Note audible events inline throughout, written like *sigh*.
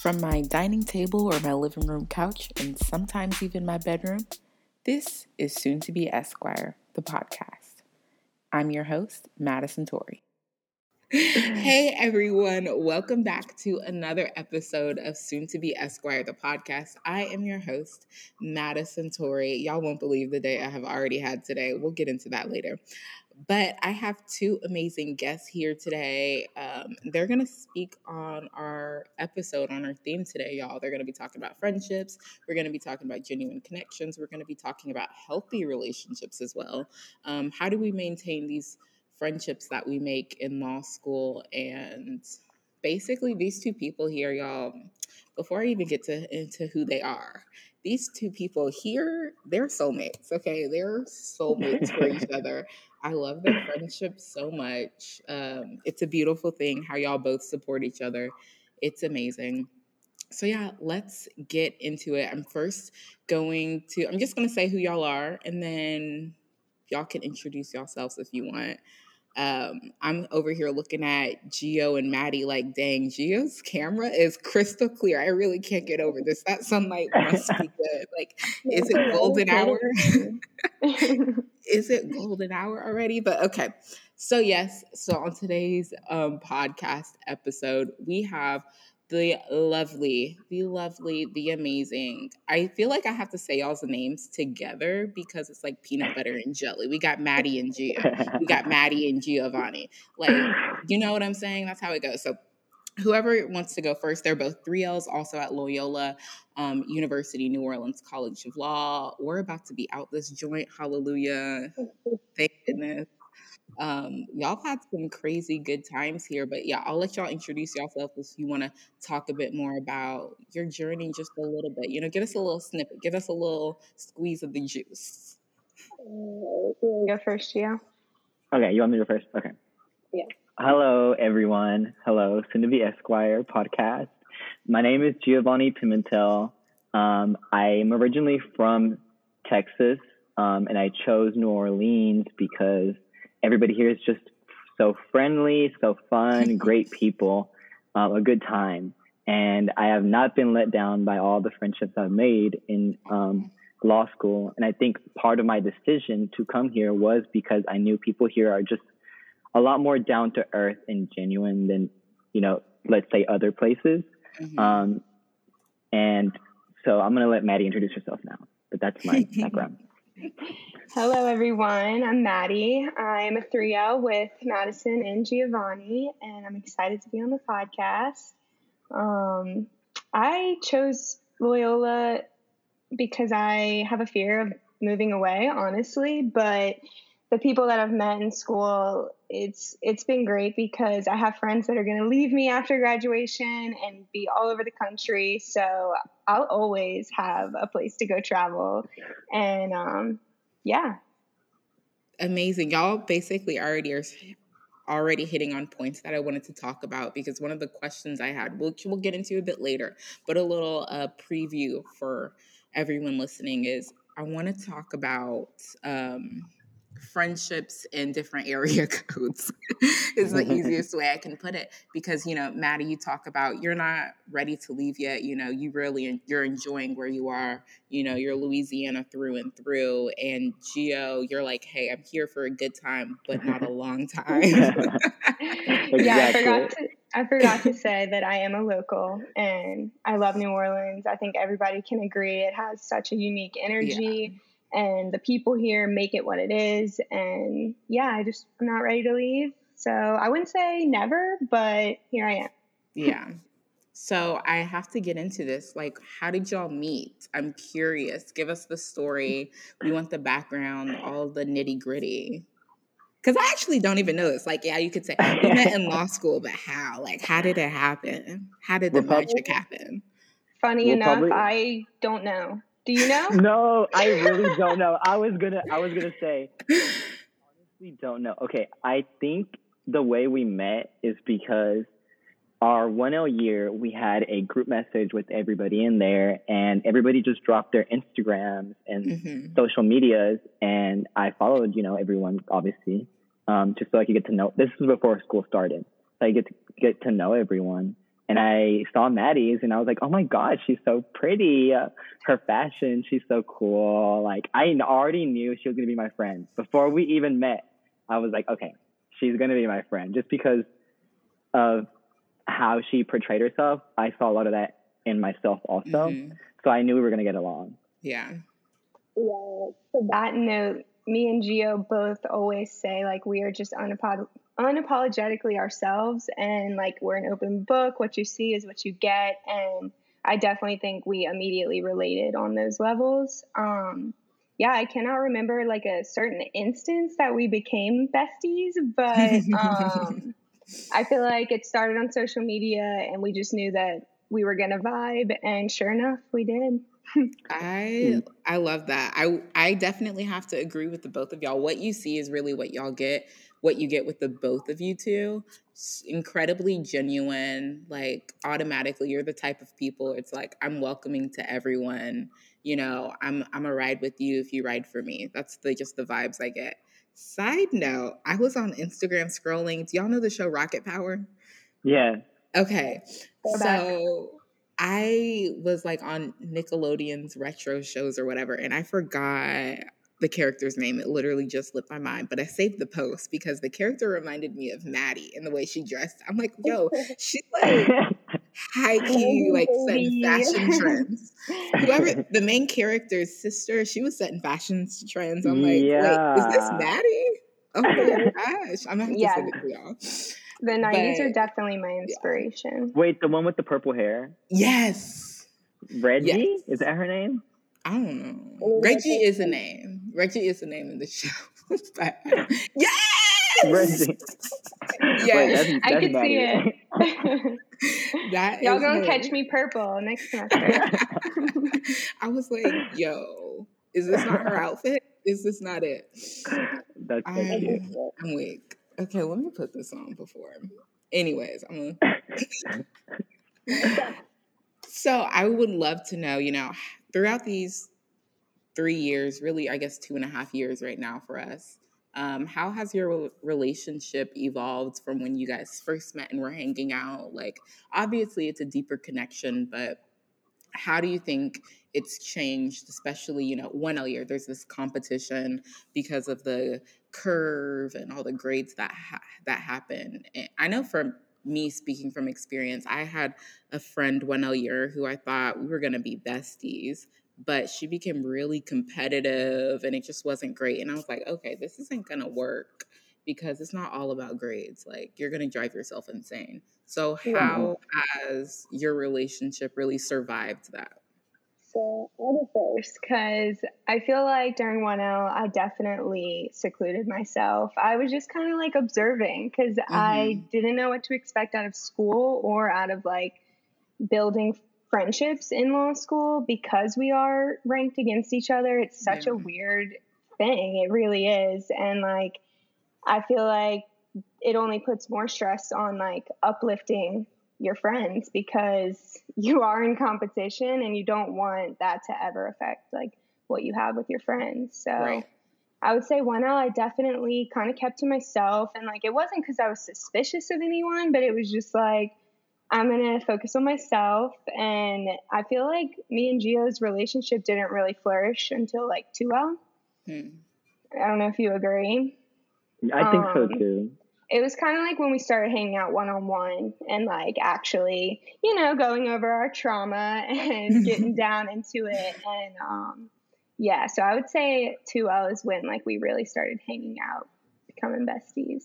From my dining table or my living room couch, and sometimes even my bedroom, this is Soon to Be Esquire, the podcast. I'm your host, Madison Torrey. *laughs* hey everyone, welcome back to another episode of Soon to Be Esquire, the podcast. I am your host, Madison Torrey. Y'all won't believe the day I have already had today. We'll get into that later. But I have two amazing guests here today. Um, they're going to speak on our episode, on our theme today, y'all. They're going to be talking about friendships. We're going to be talking about genuine connections. We're going to be talking about healthy relationships as well. Um, how do we maintain these friendships that we make in law school? And basically, these two people here, y'all, before I even get to into who they are, these two people here, they're soulmates, okay? They're soulmates for each *laughs* other. I love their friendship so much. Um, it's a beautiful thing how y'all both support each other. It's amazing. So yeah, let's get into it. I'm first going to I'm just going to say who y'all are and then y'all can introduce yourselves if you want. Um, I'm over here looking at Geo and Maddie like, dang, Geo's camera is crystal clear. I really can't get over this. That sunlight must be *laughs* good. Like, is it *laughs* golden hour? *laughs* is it golden hour already? But okay. So, yes, so on today's um, podcast episode, we have the lovely, the lovely, the amazing. I feel like I have to say y'all's names together because it's like peanut butter and jelly. We got Maddie and Gia. We got *laughs* Maddie and Giovanni. Like, you know what I'm saying? That's how it goes. So whoever wants to go first, they're both 3Ls, also at Loyola um, University, New Orleans College of Law. We're about to be out this joint. Hallelujah. Thank goodness. Um, y'all had some crazy good times here, but yeah, I'll let y'all introduce yourself if you want to talk a bit more about your journey just a little bit. You know, give us a little snippet, give us a little squeeze of the juice. Go first, yeah. Okay, you want me to go first? Okay. Yeah. Hello, everyone. Hello, soon to be Esquire podcast. My name is Giovanni Pimentel. Um, I'm originally from Texas, um, and I chose New Orleans because everybody here is just so friendly, so fun, *laughs* great people, um, a good time. And I have not been let down by all the friendships I've made in um, law school. And I think part of my decision to come here was because I knew people here are just a lot more down to earth and genuine than, you know, let's say other places. Mm-hmm. Um, and so I'm going to let Maddie introduce herself now, but that's my *laughs* background. Hello, everyone. I'm Maddie. I'm a 3L with Madison and Giovanni, and I'm excited to be on the podcast. Um, I chose Loyola because I have a fear of moving away, honestly, but the people that I've met in school, it's it's been great because I have friends that are going to leave me after graduation and be all over the country. So I'll always have a place to go travel, and um, yeah, amazing. Y'all basically already are already hitting on points that I wanted to talk about because one of the questions I had, which we'll get into a bit later, but a little uh, preview for everyone listening is I want to talk about. Um, friendships in different area *laughs* codes is the *laughs* easiest way I can put it. Because, you know, Maddie, you talk about you're not ready to leave yet. You know, you really, you're enjoying where you are. You know, you're Louisiana through and through. And Geo, you're like, hey, I'm here for a good time, but not a *laughs* long time. exactly. Yeah, I forgot to. I forgot to say that I am a local and I love New Orleans. I think everybody can agree it has such a unique energy. Yeah and the people here make it what it is. And yeah, I just, I'm not ready to leave. So I wouldn't say never, but here I am. *laughs* Yeah. So I have to get into this. Like, how did y'all meet? I'm curious. Give us the story. We want the background, all the nitty gritty. Because I actually don't even know this. Like, yeah, you could say we met in law *laughs* school, but how? Like, how did it happen? How did the magic happen? Funny We're enough, I don't know. Do you know? *laughs* no, I really don't know. I was gonna I was gonna say honestly don't know. Okay, I think the way we met is because our 1L year, we had a group message with everybody in there, and everybody just dropped their Instagrams and mm-hmm. social medias. And I followed, you know, everyone, obviously, um, just so I could get to know. This was before school started. So I get to get to know everyone. And I saw Maddie's and I was like, oh my God, she's so pretty. Uh, her fashion, she's so cool. Like I already knew she was going to be my friend. Before we even met, I was like, okay, she's going to be my friend just because of how she portrayed herself. I saw a lot of that in myself also. Mm-hmm. So I knew we were going to get along. Yeah. Yeah. To that note, me and Geo both always say like we are just unapolog- unapologetically ourselves and like we're an open book. What you see is what you get. And I definitely think we immediately related on those levels. Um, yeah, I cannot remember like a certain instance that we became besties, but *laughs* um, I feel like it started on social media and we just knew that we were going to vibe. And sure enough, we did. *laughs* I I love that. I I definitely have to agree with the both of y'all. What you see is really what y'all get what you get with the both of you two. Incredibly genuine like automatically you're the type of people it's like i'm welcoming to everyone you know i'm i'm a ride with you if you ride for me. That's the just the vibes i get. Side note i was on instagram scrolling. Do y'all know the show rocket power? Yeah okay so I was like on Nickelodeon's retro shows or whatever, and I forgot the character's name. It literally just slipped my mind, but I saved the post because the character reminded me of Maddie in the way she dressed. I'm like, yo, she's like *laughs* high key, like setting fashion trends. Whoever *laughs* the main character's sister, she was setting fashion trends. I'm like, yeah. wait, is this Maddie? Oh my *laughs* gosh, I'm gonna have to yeah. send it to y'all. The 90s but, are definitely my inspiration. Wait, the one with the purple hair? Yes. Reggie? Yes. Is that her name? I don't know. Reggie is a name. Reggie is the name of the show. *laughs* yes. Reggie. Yes, *laughs* Wait, that's, that's I can see it. *laughs* that y'all gonna catch me purple next semester. I was like, "Yo, is this not her outfit? Is this not it?" That's so I'm, cute. I'm weak. Okay, let me put this on before. Anyways, I'm gonna. so I would love to know, you know, throughout these three years, really, I guess two and a half years right now for us. Um, how has your relationship evolved from when you guys first met and were hanging out? Like, obviously, it's a deeper connection, but how do you think it's changed, especially, you know, one year, there's this competition because of the curve and all the grades that ha- that happen. And I know for me speaking from experience, I had a friend one year who I thought we were going to be besties, but she became really competitive and it just wasn't great. And I was like, okay, this isn't going to work because it's not all about grades. Like you're going to drive yourself insane. So how has your relationship really survived that? So go first because I feel like during 1L, I definitely secluded myself. I was just kind of like observing because mm-hmm. I didn't know what to expect out of school or out of like building friendships in law school because we are ranked against each other. It's such yeah. a weird thing. It really is. And like, I feel like it only puts more stress on like uplifting your friends because *laughs* you are in competition and you don't want that to ever affect like what you have with your friends. So right. I would say 1L, I definitely kind of kept to myself. And like, it wasn't because I was suspicious of anyone, but it was just like, I'm going to focus on myself. And I feel like me and Geo's relationship didn't really flourish until like 2L. Hmm. I don't know if you agree. I think um, so too it was kind of like when we started hanging out one on one and like actually, you know, going over our trauma and *laughs* getting down into it. And um, yeah, so I would say 2L is when like we really started hanging out, becoming besties.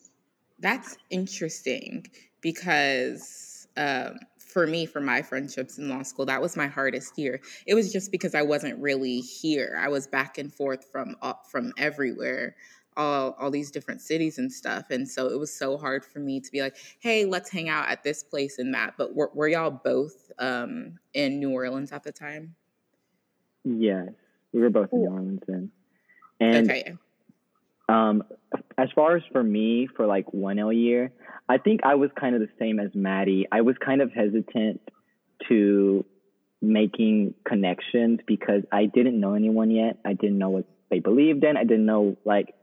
That's interesting because um, for me, for my friendships in law school, that was my hardest year. It was just because I wasn't really here. I was back and forth from up from everywhere all all these different cities and stuff and so it was so hard for me to be like hey let's hang out at this place and that but were, were y'all both um, in new orleans at the time? Yes we were both in new orleans then. And okay. um as far as for me for like one l year i think i was kind of the same as maddie. I was kind of hesitant to making connections because i didn't know anyone yet. I didn't know what they believed in. I didn't know like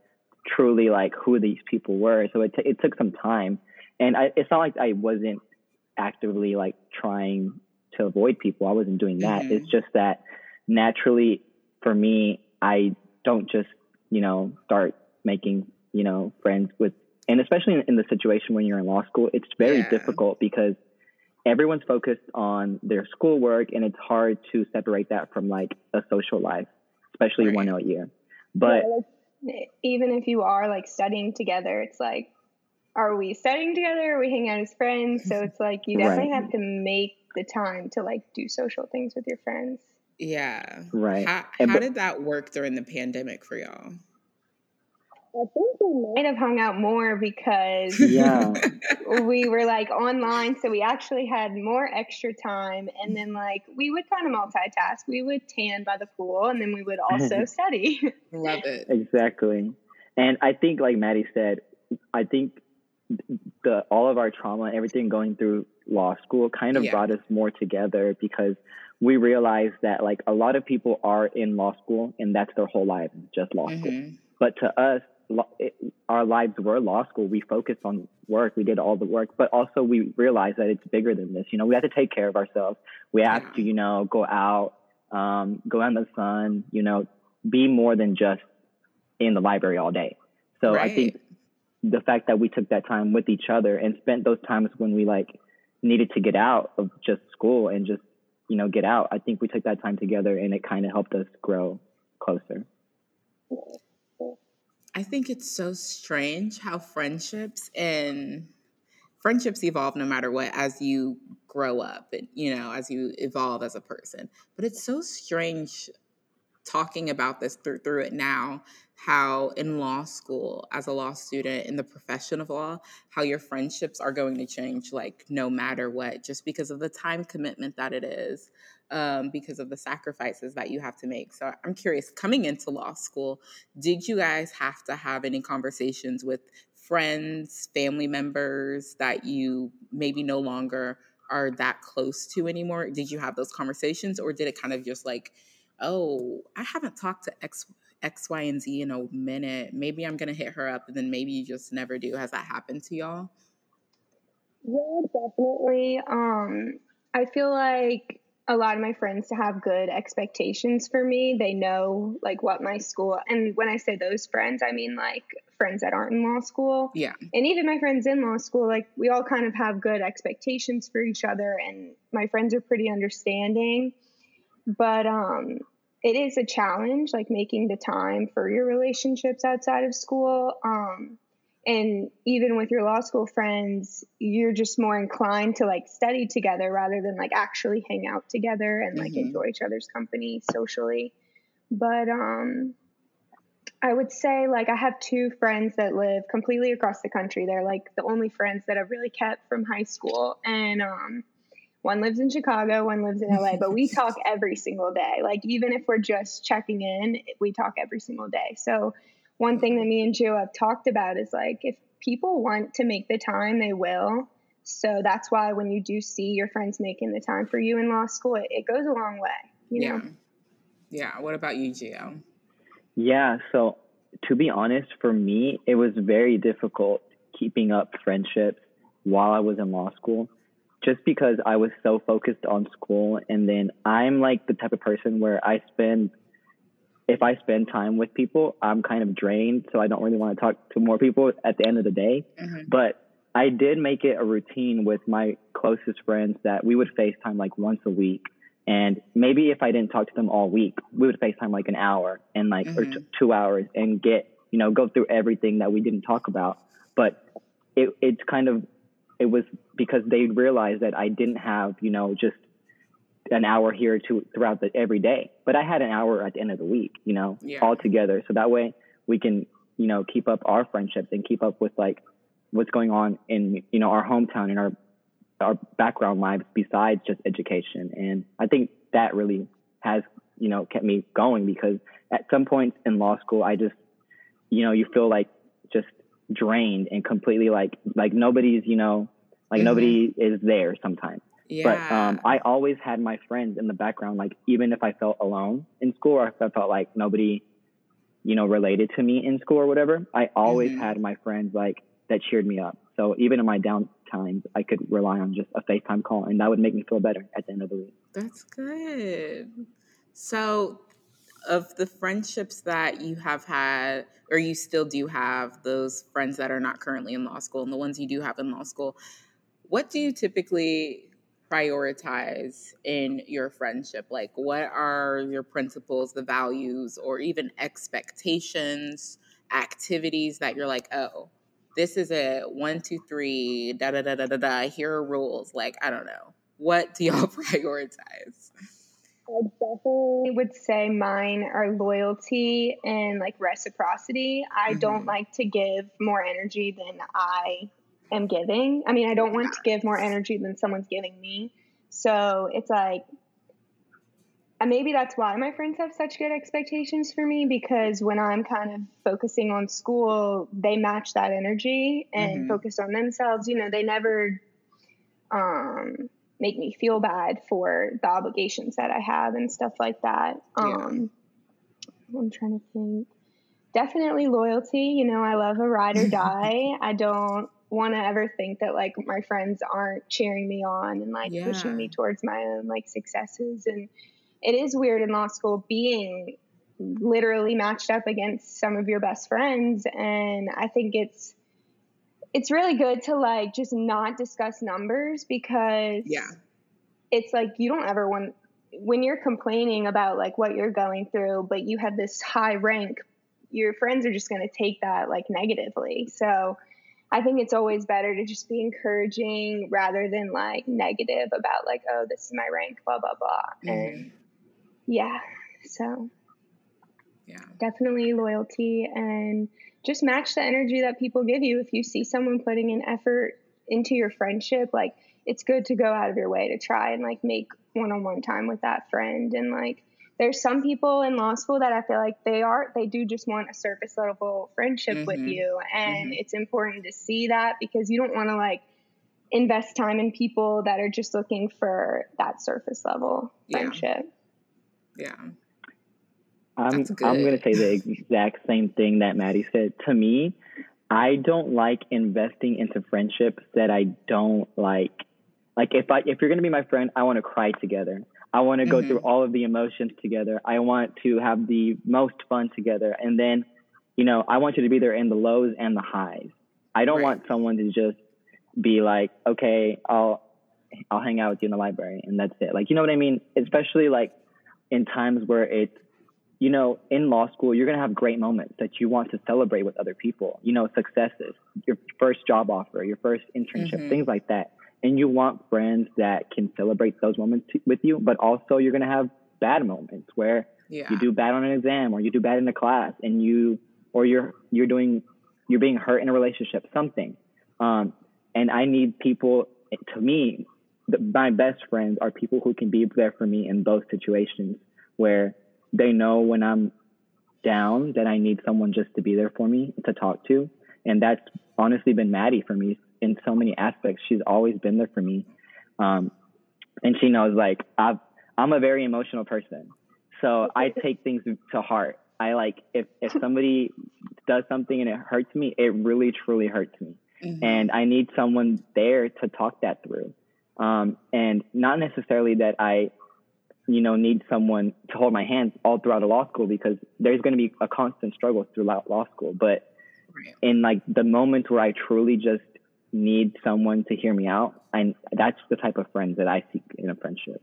truly like who these people were. So it, t- it took some time. And I, it's not like I wasn't actively like trying to avoid people. I wasn't doing that. Mhm. It's just that naturally for me, I don't just, you know, start making, you know, friends with, and especially in, in the situation when you're in law school, it's very Yeah. difficult because everyone's focused on their schoolwork and it's hard to separate that from like a social life, especially Right. one a year. But Yeah, like, even if you are like studying together, it's like, are we studying together? Are we hanging out as friends? So it's like you definitely Right. have to make the time to like do social things with your friends. Yeah. Right. How, And how but- did that work during the pandemic for y'all? I think we might have hung out more because *laughs* yeah, we were like online, so we actually had more extra time. And then like we would kind of multitask. We would tan by the pool, and then we would also *laughs* study. Love it. exactly. And I think, like Maddie said, I think the all of our trauma, everything going through law school, kind of Yeah. brought us more together because we realized that like a lot of people are in law school and that's their whole life, just law school. Mhm. But to us, lo- it, our lives were law school. We focused on work. We did all the work, but also we realized that it's bigger than this. You know, we have to take care of ourselves. We have Yeah. to, you know, go out, um, go out in the sun, you know, be more than just in the library all day. So I think the fact that we took that time with each other and spent those times when we like needed to get out of just school and just, you know, get out, I think we took that time together and it kind of helped us grow closer. I think it's so strange how friendships and friendships evolve no matter what as you grow up and you know as you evolve as a person. But it's so strange talking about this through through it now how in law school as a law student in the profession of law how your friendships are going to change like no matter what just because of the time commitment that it is um, because of the sacrifices that you have to make so i'm curious coming into law school did you guys have to have any conversations with friends family members that you maybe no longer are that close to anymore did you have those conversations or did it kind of just like oh, I haven't talked to X, X, Y, and Z in a minute. Maybe I'm gonna hit her up, and then maybe you just never do. Has that happened to y'all? Yeah, definitely. Um, I feel like a lot of my friends to have good expectations for me. They know like what my school and when I say those friends, I mean like friends that aren't in law school. Yeah. And even my friends in law school, like we all kind of have good expectations for each other and my friends are pretty understanding. But um it is a challenge like making the time for your relationships outside of school. Um and even with your law school friends you're just more inclined to like study together rather than like actually hang out together and like Mhm. enjoy each other's company socially. But um i would say like i have two friends that live completely across the country. They're like the only friends that i've really kept from high school. And um one lives in chicago one lives in la but we *laughs* talk every single day. Like even if we're just checking in we talk every single day. So one thing that me and Joe have talked about is like if people want to make the time, they will. So that's why when you do see your friends making the time for you in law school, it, it goes a long way. You yeah. know? Yeah. What about you, Gio? Yeah. So to be honest, for me, it was very difficult keeping up friendships while I was in law school, just because I was so focused on school. And then I'm like the type of person where I spend, if I spend time with people, I'm kind of drained. So I don't really want to talk to more people at the end of the day. Mhm. But I did make it a routine with my closest friends that we would FaceTime like once a week. And maybe if I didn't talk to them all week, we would FaceTime like an hour and like or Mhm. t- two hours and get you know go through everything that we didn't talk about. But it it's kind of it was because they realized that I didn't have you know just an hour here to throughout the every day, but I had an hour at the end of the week, you know, Yeah. all together. So that way we can you know keep up our friendships and keep up with like what's going on in you know our hometown and our our background lives besides just education. And I think that really has you know kept me going because at some point in law school I just you know you feel like just drained and completely like like nobody's you know like Mhm. nobody is there sometimes. Yeah. But um, I always had my friends in the background, like even if I felt alone in school or if I felt like nobody, you know, related to me in school or whatever, I always Mhm. had my friends like that cheered me up. So even in my down times I could rely on just a FaceTime call, and that would make me feel better at the end of the week. That's good. So, of the friendships that you have had, or you still do have, those friends that are not currently in law school, and the ones you do have in law school, what do you typically prioritize in your friendship? Like, what are your principles, the values, or even expectations, activities that you're like, oh, this is a one, two, three, da da da da da da. Here are rules. Like, I don't know. What do y'all *laughs* prioritize? I definitely would say mine are loyalty and like reciprocity. I mm-hmm. don't like to give more energy than I am giving. I mean, I don't want to give more energy than someone's giving me. So it's like, and maybe that's why my friends have such good expectations for me because when I'm kind of focusing on school, they match that energy and mm-hmm. focus on themselves. You know, they never um, make me feel bad for the obligations that I have and stuff like that. Um, yeah. I'm trying to think. Definitely loyalty. You know, I love a ride or *laughs* die. I don't want to ever think that like my friends aren't cheering me on and like yeah. pushing me towards my own like successes. And it is weird in law school being literally matched up against some of your best friends. And i think it's it's really good to like just not discuss numbers because yeah. it's like you don't ever want when you're complaining about like what you're going through but you have this high rank your friends are just going to take that like negatively. So I think it's always better to just be encouraging rather than like negative about like, oh, this is my rank, blah blah blah. Mm-hmm. And yeah, so yeah, definitely loyalty and just match the energy that people give you. If you see someone putting an effort into your friendship, like it's good to go out of your way to try and like make one-on-one time with that friend and like there's some people in law school that I feel like they are they do just want a surface level friendship mm-hmm. with you and mm-hmm. it's important to see that because you don't want to like invest time in people that are just looking for that surface level friendship. Yeah. yeah. I'm I'm going to say the exact same thing that Maddie said. To me, I don't like investing into friendships that I don't like. Like if I if you're going to be my friend, I want to cry together. I want to go mm-hmm. through all of the emotions together. I want to have the most fun together. And then, you know, I want you to be there in the lows and the highs. I don't right. want someone to just be like, okay, I'll, I'll hang out with you in the library and that's it. Like, you know what I mean? Especially like in times where it's, you know, in law school, you're going to have great moments that you want to celebrate with other people, you know, successes, your first job offer, your first internship, mm-hmm. things like that and you want friends that can celebrate those moments t- with you but also you're going to have bad moments where yeah. you do bad on an exam or you do bad in a class and you or you're you're doing you're being hurt in a relationship something um, and i need people to me the, my best friends are people who can be there for me in those situations where they know when i'm down that i need someone just to be there for me to talk to and that's honestly been maddie for me in so many aspects. She's always been there for me. Um, and she knows like i am a very emotional person. So I *laughs* take things to heart. I like if, if somebody does something and it hurts me, it really truly hurts me. Mm-hmm. And I need someone there to talk that through. Um, and not necessarily that I, you know, need someone to hold my hands all throughout a law school because there's going to be a constant struggle throughout law school. But in like the moments where I truly just need someone to hear me out. And that's the type of friends that I seek in a friendship.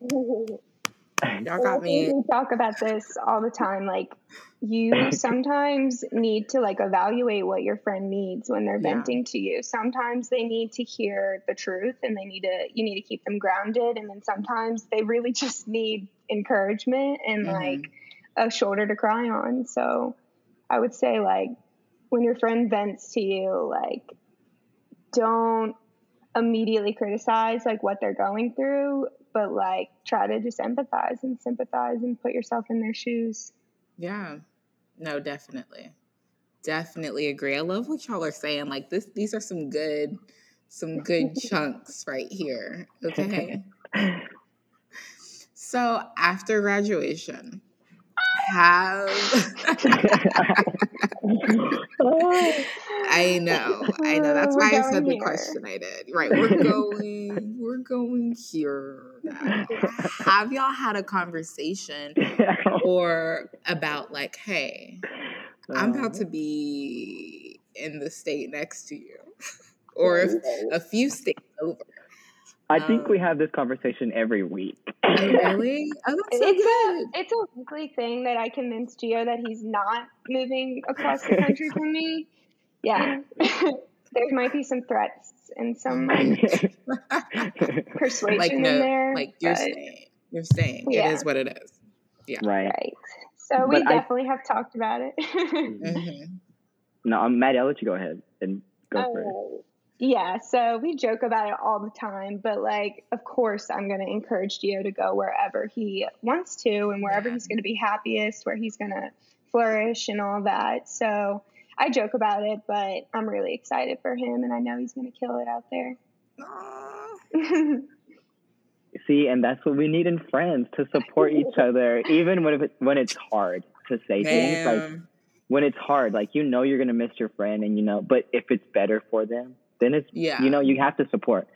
Y'all got me. We talk about this all the time. Like, you *laughs* sometimes need to like evaluate what your friend needs when they're yeah. venting to you. Sometimes they need to hear the truth, and they need to you need to keep them grounded. And then sometimes they really just need encouragement and mm-hmm. like a shoulder to cry on. So, I would say like when your friend vents to you, like don't immediately criticize like what they're going through, but like try to just empathize and sympathize and put yourself in their shoes. Yeah. No, definitely. Definitely agree. I love what y'all are saying. Like this these are some good some good *laughs* chunks right here. *laughs* Okay. so after graduation, have *laughs* I know, I know. That's why I said the question I did. Right, we're going, we're going here. Now. Have y'all had a conversation *laughs* or about like, hey, I'm about to be in the state next to you, or a few states over. I think um, we have this conversation every week. Oh, really? Oh, that's so it's good. A, it's a weekly thing that I convince Gio that he's not moving across the country from me. Yeah. *laughs* there might be some threats and some like, *laughs* persuasion like, no, in there. Like you're saying. You're saying. Yeah. It is what it is. Yeah. Right. Right. So we but definitely I, have talked about it. *laughs* mm-hmm. No, I'm Maddie, I'll let you go ahead and go oh, first. Yeah, so we joke about it all the time, but like, of course, I'm going to encourage Gio to go wherever he wants to and wherever he's going to be happiest, where he's going to flourish and all that. So I joke about it, but I'm really excited for him, and I know he's going to kill it out there. *laughs* See, and that's what we need in friends to support each *laughs* other, even when it, when it's hard to say things like when it's hard, like you know you're gonna miss your friend, and you know, but if it's better for them, then it's yeah. you know you have to support.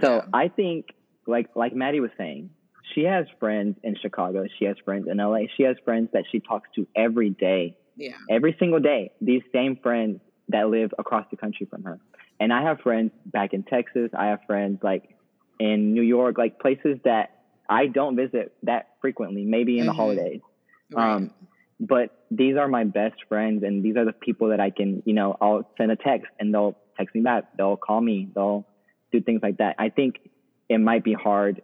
So yeah. I think like like Maddie was saying, she has friends in Chicago, she has friends in LA, she has friends that she talks to every day. Yeah. Every single day. These same friends that live across the country from her. And I have friends back in Texas. I have friends like in New York, like places that I don't visit that frequently, maybe in mm-hmm. the holidays. Right. Um, but these are my best friends and these are the people that I can, you know, I'll send a text and they'll text me back. They'll call me. They'll do things like that. I think it might be hard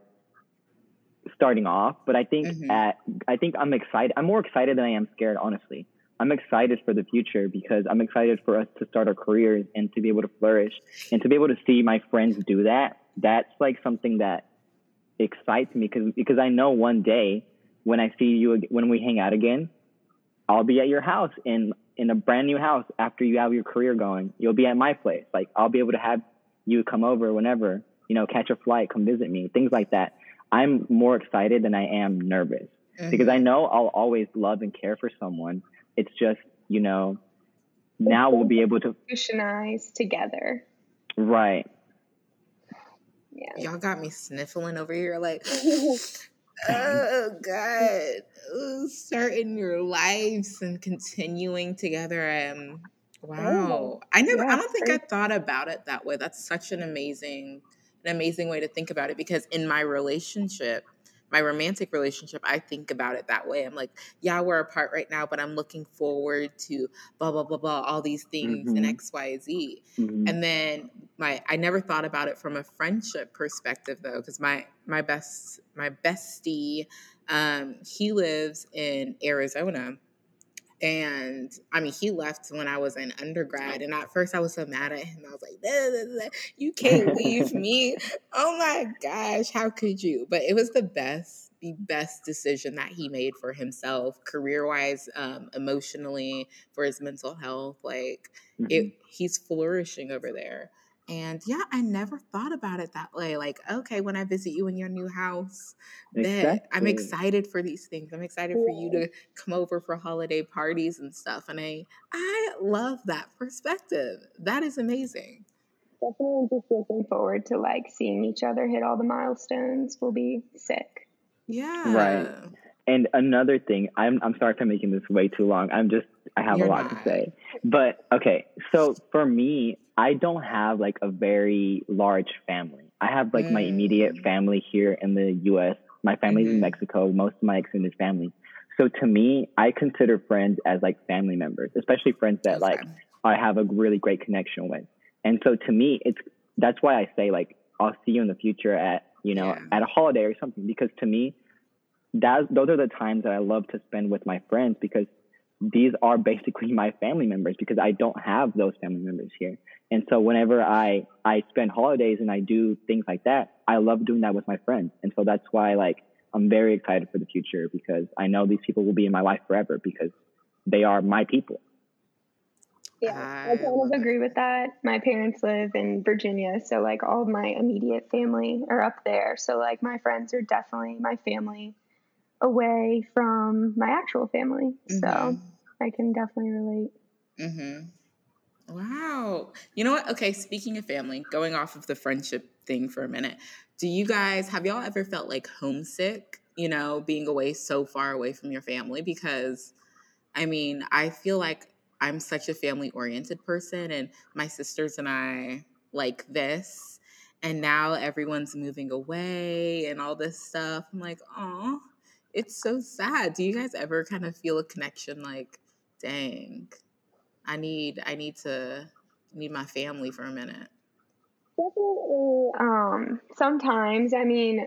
starting off, but I think mm-hmm. at I think I'm excited. I'm more excited than I am scared, honestly. I'm excited for the future because I'm excited for us to start our careers and to be able to flourish and to be able to see my friends do that. That's like something that excites me because because I know one day when I see you when we hang out again, I'll be at your house in in a brand new house after you have your career going. You'll be at my place. Like I'll be able to have you come over whenever, you know, catch a flight, come visit me, things like that. I'm more excited than I am nervous mm-hmm. because I know I'll always love and care for someone. It's just, you know, now we'll be able to institutionize together. Right. Yeah. Y'all got me sniffling over here like *laughs* oh *laughs* god. Starting your lives and continuing together um wow. Oh, i never yeah, i don't think i thought about it that way. That's such an amazing an amazing way to think about it because in my relationship my romantic relationship, I think about it that way. I'm like, yeah, we're apart right now, but I'm looking forward to blah blah blah blah all these things mm-hmm. and X Y Z. Mm-hmm. And then my I never thought about it from a friendship perspective though, because my my best my bestie, um, he lives in Arizona. And I mean, he left when I was in undergrad. And at first, I was so mad at him. I was like, nah, nah, nah, You can't leave *laughs* me. Oh my gosh, how could you? But it was the best, the best decision that he made for himself, career wise, um, emotionally, for his mental health. Like, mm-hmm. it, he's flourishing over there. And yeah, I never thought about it that way. Like, okay, when I visit you in your new house, exactly. I'm excited for these things. I'm excited for you to come over for holiday parties and stuff. And I I love that perspective. That is amazing. Definitely just looking forward to like seeing each other hit all the milestones will be sick. Yeah. Right. And another thing, I'm I'm sorry for making this way too long. I'm just I have You're a lot not. to say. But okay, so for me, I don't have like a very large family. I have like mm. my immediate mm. family here in the US. My family's mm-hmm. in Mexico, most of my extended family. So to me, I consider friends as like family members, especially friends that like I have a really great connection with. And so to me, it's that's why I say like I'll see you in the future at, you know, yeah. at a holiday or something because to me, that those are the times that I love to spend with my friends because these are basically my family members because I don't have those family members here. And so whenever I I spend holidays and I do things like that, I love doing that with my friends. And so that's why like I'm very excited for the future because I know these people will be in my life forever because they are my people. Yeah, I kind of agree with that. My parents live in Virginia, so like all of my immediate family are up there. So like my friends are definitely my family away from my actual family. Mm-hmm. So I can definitely relate. Mm-hmm. Wow. You know what? Okay, speaking of family, going off of the friendship thing for a minute, do you guys have y'all ever felt like homesick, you know, being away so far away from your family? Because I mean, I feel like I'm such a family oriented person, and my sisters and I like this. And now everyone's moving away and all this stuff. I'm like, oh, it's so sad. Do you guys ever kind of feel a connection like, dang, I need I need to need my family for a minute. Definitely. Um, sometimes, I mean,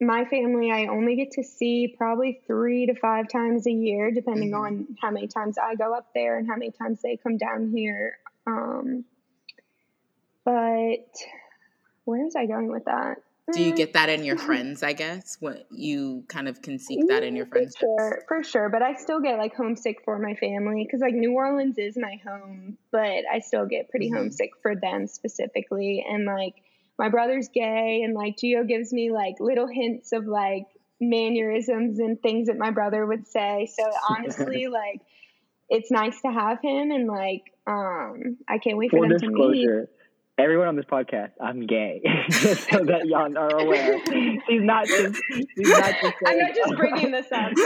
my family I only get to see probably three to five times a year, depending mm-hmm. on how many times I go up there and how many times they come down here. Um, but where is I going with that? Do you get that in your *laughs* friends i guess? What you kind of can seek that in your friends for sure for sure but i still get like homesick for my family because like new orleans is my home but i still get pretty mm-hmm. homesick for them specifically and like my brother's gay and like geo gives me like little hints of like mannerisms and things that my brother would say so honestly *laughs* like it's nice to have him and like um i can't wait for Full them to meet everyone on this podcast, I'm gay, *laughs* so that y'all are aware. She's not just. She's not just. *laughs* I'm not just bringing this up. *laughs*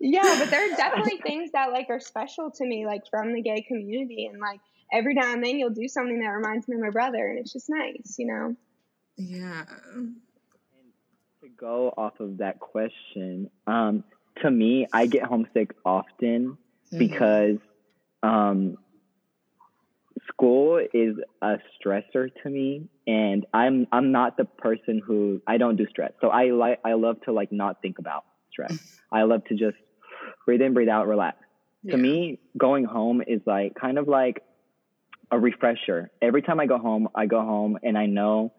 yeah, but there are definitely things that like are special to me, like from the gay community, and like every now and then you'll do something that reminds me of my brother, and it's just nice, you know. Yeah. And to go off of that question, um, to me, I get homesick often mm-hmm. because um, school is a stressor to me and i'm i'm not the person who i don't do stress. So i like i love to like not think about stress. *laughs* I love to just breathe in breathe out relax. Yeah. to me going home is like kind of like a refresher. Every time i go home i go home and i know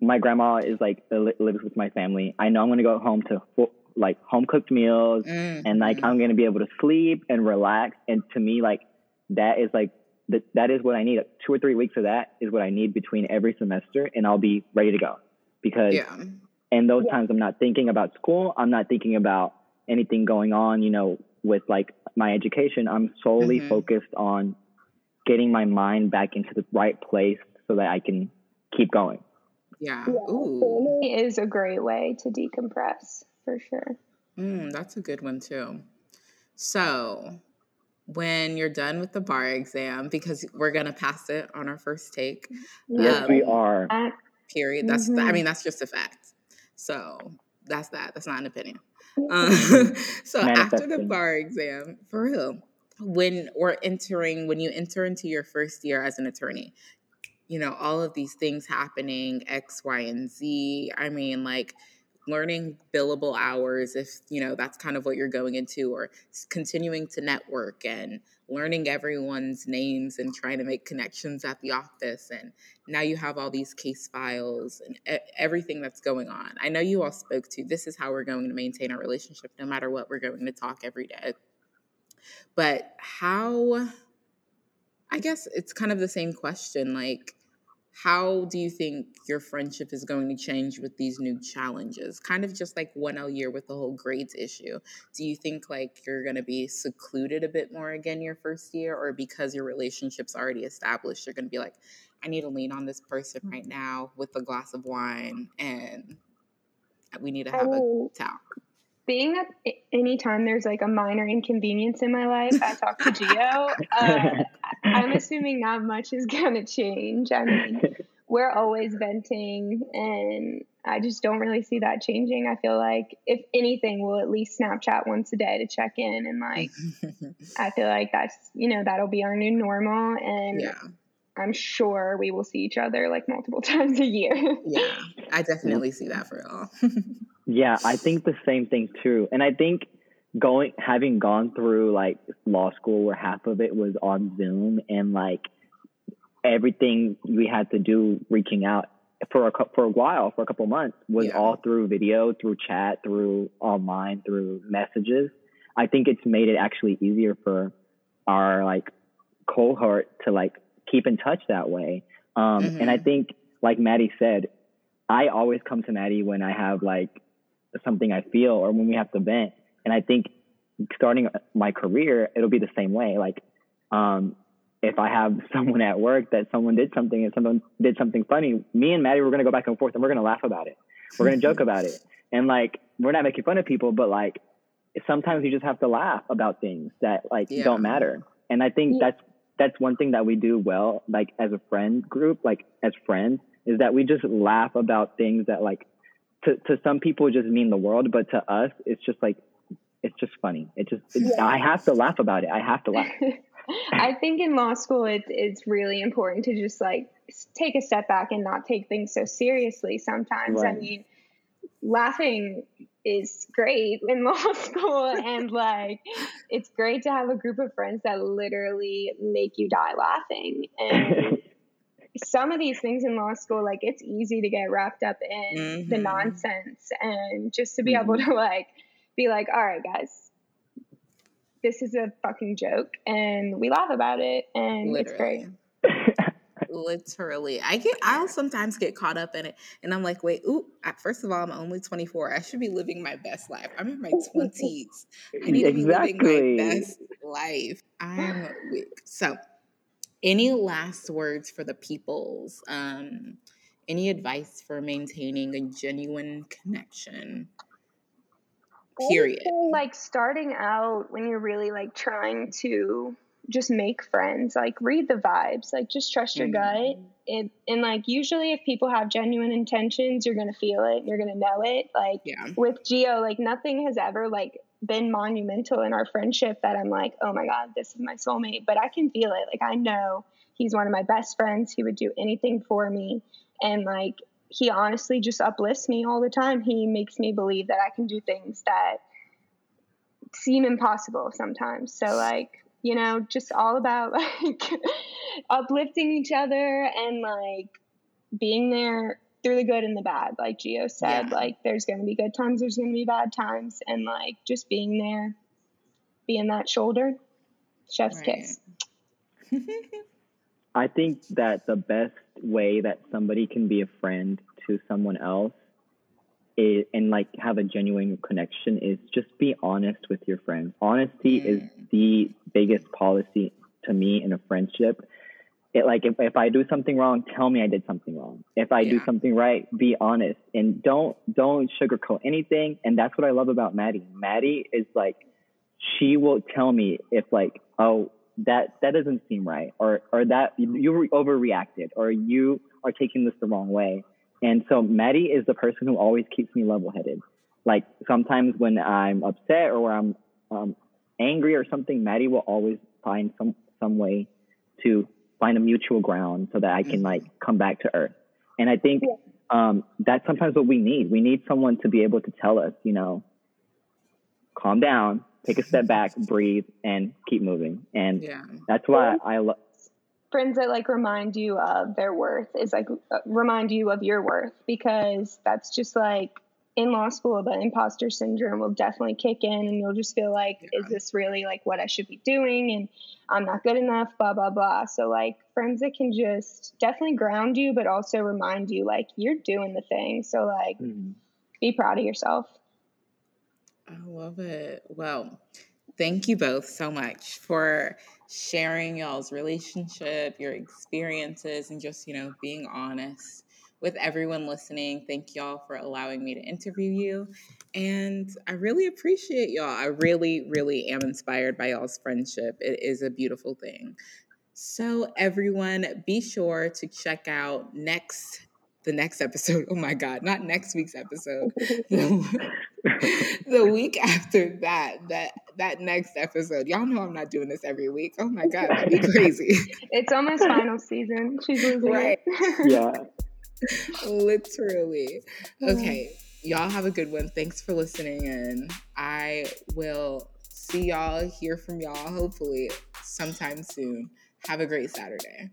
my grandma is like lives with my family. I know i'm going to go home to like home cooked meals mm-hmm. and like i'm going to be able to sleep and relax. And to me like that is like that that is what I need. Two or three weeks of that is what I need between every semester, and I'll be ready to go. Because yeah. and those yeah. times I'm not thinking about school. I'm not thinking about anything going on. You know, with like my education, I'm solely mm-hmm. focused on getting my mind back into the right place so that I can keep going. Yeah, Ooh. it is a great way to decompress for sure. Mm, that's a good one too. So, when you're done with the bar exam because we're gonna pass it on our first take. Yes, um, we are. Period. That's mm-hmm. I mm-hmm. mean that's just a fact. So that's that. That's not an opinion. Um, *laughs* so after the bar exam, for real, when we're entering, when you enter into your first year as an attorney, you know all of these things happening, X, Y, and Z. I mean, like learning billable hours if you know that's kind of what you're going into or continuing to network and learning everyone's names and trying to make connections at the office and now you have all these case files and everything that's going on. I know you all spoke to this is how we're going to maintain our relationship no matter what we're going to talk every day. But how i guess it's kind of the same question like how do you think your friendship is going to change with these new challenges? Kind of just like 1l year with the whole grades issue. Do you think like you're going to be secluded a bit more again your first year? Or because your relationship's already established you're going to be like i need to lean on this person right now with a glass of wine and we need to have a talk. being that anytime there's like a minor inconvenience in my life, I talk to Geo. Uh, *laughs* I'm *laughs* assuming not much is *laughs* gonna change. I mean, we're always venting, and I just don't really see that changing. I feel like if anything, we'll at least Snapchat once a day to check in, and like, *laughs* I feel like that's you know that'll be our new normal, and yeah. I'm sure we will see each other like multiple times a year. yeah, I definitely see that for all. yeah, I think the same thing too. And I think going having gone through like law school where half of it was on Zoom and like everything we had to do reaching out for a for a while for a couple months was yeah. all through video, through chat, through online, through messages. I think it's made it actually easier for our like cohort to like keep in touch that way. Um, mm-hmm. And I think, like Maddie said, I always come to Maddie when I have like something I feel or when we have to vent. And I think starting my career, it'll be the same way. Like um, if I have *laughs* someone at work that someone did something and someone did something funny, me and Maddie were gonna go back and forth and we're gonna laugh about it. We're gonna joke about it. And like we're not making fun of people, but like sometimes you just have to laugh about things that like yeah. don't matter. And I think that's that's one thing that we do well, like as a friend group, like as friends, is that we just laugh about things that like to, to some people just mean the world, but to us it's just like it's just funny. It just yeah. I have to laugh about it. I have to laugh. *laughs* I think in law school it, it's really important to just like take a step back and not take things so seriously sometimes. Right. I mean, laughing is great in *laughs* law school and like it's great to have a group of friends that literally make you die laughing and *laughs* some of these things in law school like it's easy to get wrapped up in mm-hmm. the nonsense and just to be mm-hmm. able to like be like all right guys this is a fucking joke and we laugh about it and Literally. it's great. Literally. I get I'll sometimes get caught up in it and I'm like, wait, ooh, first of all, I'm only 24. I should be living my best life. I'm in my *laughs* 20s. I need exactly. to be living my best life. I'm weak. So any last words for the peoples? Um, any advice for maintaining a genuine connection? Period. Like starting out when you're really like trying to just make friends like read the vibes like just trust your mm-hmm. gut. And, and like usually if people have genuine intentions you're gonna feel it you're gonna know it. Like yeah. with geo like nothing has ever like been monumental in our friendship that i'm like oh my god this is my soulmate. But i can feel it. Like i know he's one of my best friends. He would do anything for me. And like he honestly just uplifts me all the time. He makes me believe that I can do things that seem impossible sometimes. So like, you know, just all about *laughs* like uplifting each other and like being there through the good and the bad. Like Geo said, yeah. like there's going to be good times, there's going to be bad times, and like just being there, being that shoulder, chef's right. kiss. *laughs* I think that the best way that somebody can be a friend to someone else is, and like have a genuine connection is just be honest with your friends. Honesty mm. is the biggest policy to me in a friendship. It like if, if I do something wrong, tell me I did something wrong. If I yeah. do something right, be honest and don't don't sugarcoat anything. And that's what I love about Maddie. Maddie is like she will tell me if like, oh, that that doesn't seem right or or that you overreacted or you are taking this the wrong way. And so maddie is the person who always keeps me level headed like sometimes when i'm upset or i'm um, angry or something maddie will always find some some way to find a mutual ground so that i can like come back to earth. And i think um, that's sometimes what we need. We need someone to be able to tell us you know calm down take a step back, breathe, and keep moving. And yeah. that's why I love friends that like remind you of their worth is like uh, remind you of your worth because that's just like in law school the imposter syndrome will definitely kick in and you'll just feel like yeah. is this really like what i should be doing and i'm not good enough blah blah blah so like friends that can just definitely ground you but also remind you like you're doing the thing so like mm-hmm. be proud of yourself I love it. Well, thank you both so much for sharing y'all's relationship, your experiences, and just, you know, being honest with everyone listening. Thank y'all for allowing me to interview you. And I really appreciate y'all. I really, really am inspired by y'all's friendship. It is a beautiful thing. So, everyone, be sure to check out next the next episode. *laughs* Oh my God, not next week's episode. *laughs* the, *laughs* the week after that, that that next episode. Y'all know I'm not doing this every week. Oh my God, that'd be *laughs* crazy. It's almost final season. She's losing right. *laughs* Yeah. Literally. Okay. *sighs* Y'all have a good one. Thanks for listening and I will see y'all, hear from y'all hopefully sometime soon. Have a great Saturday.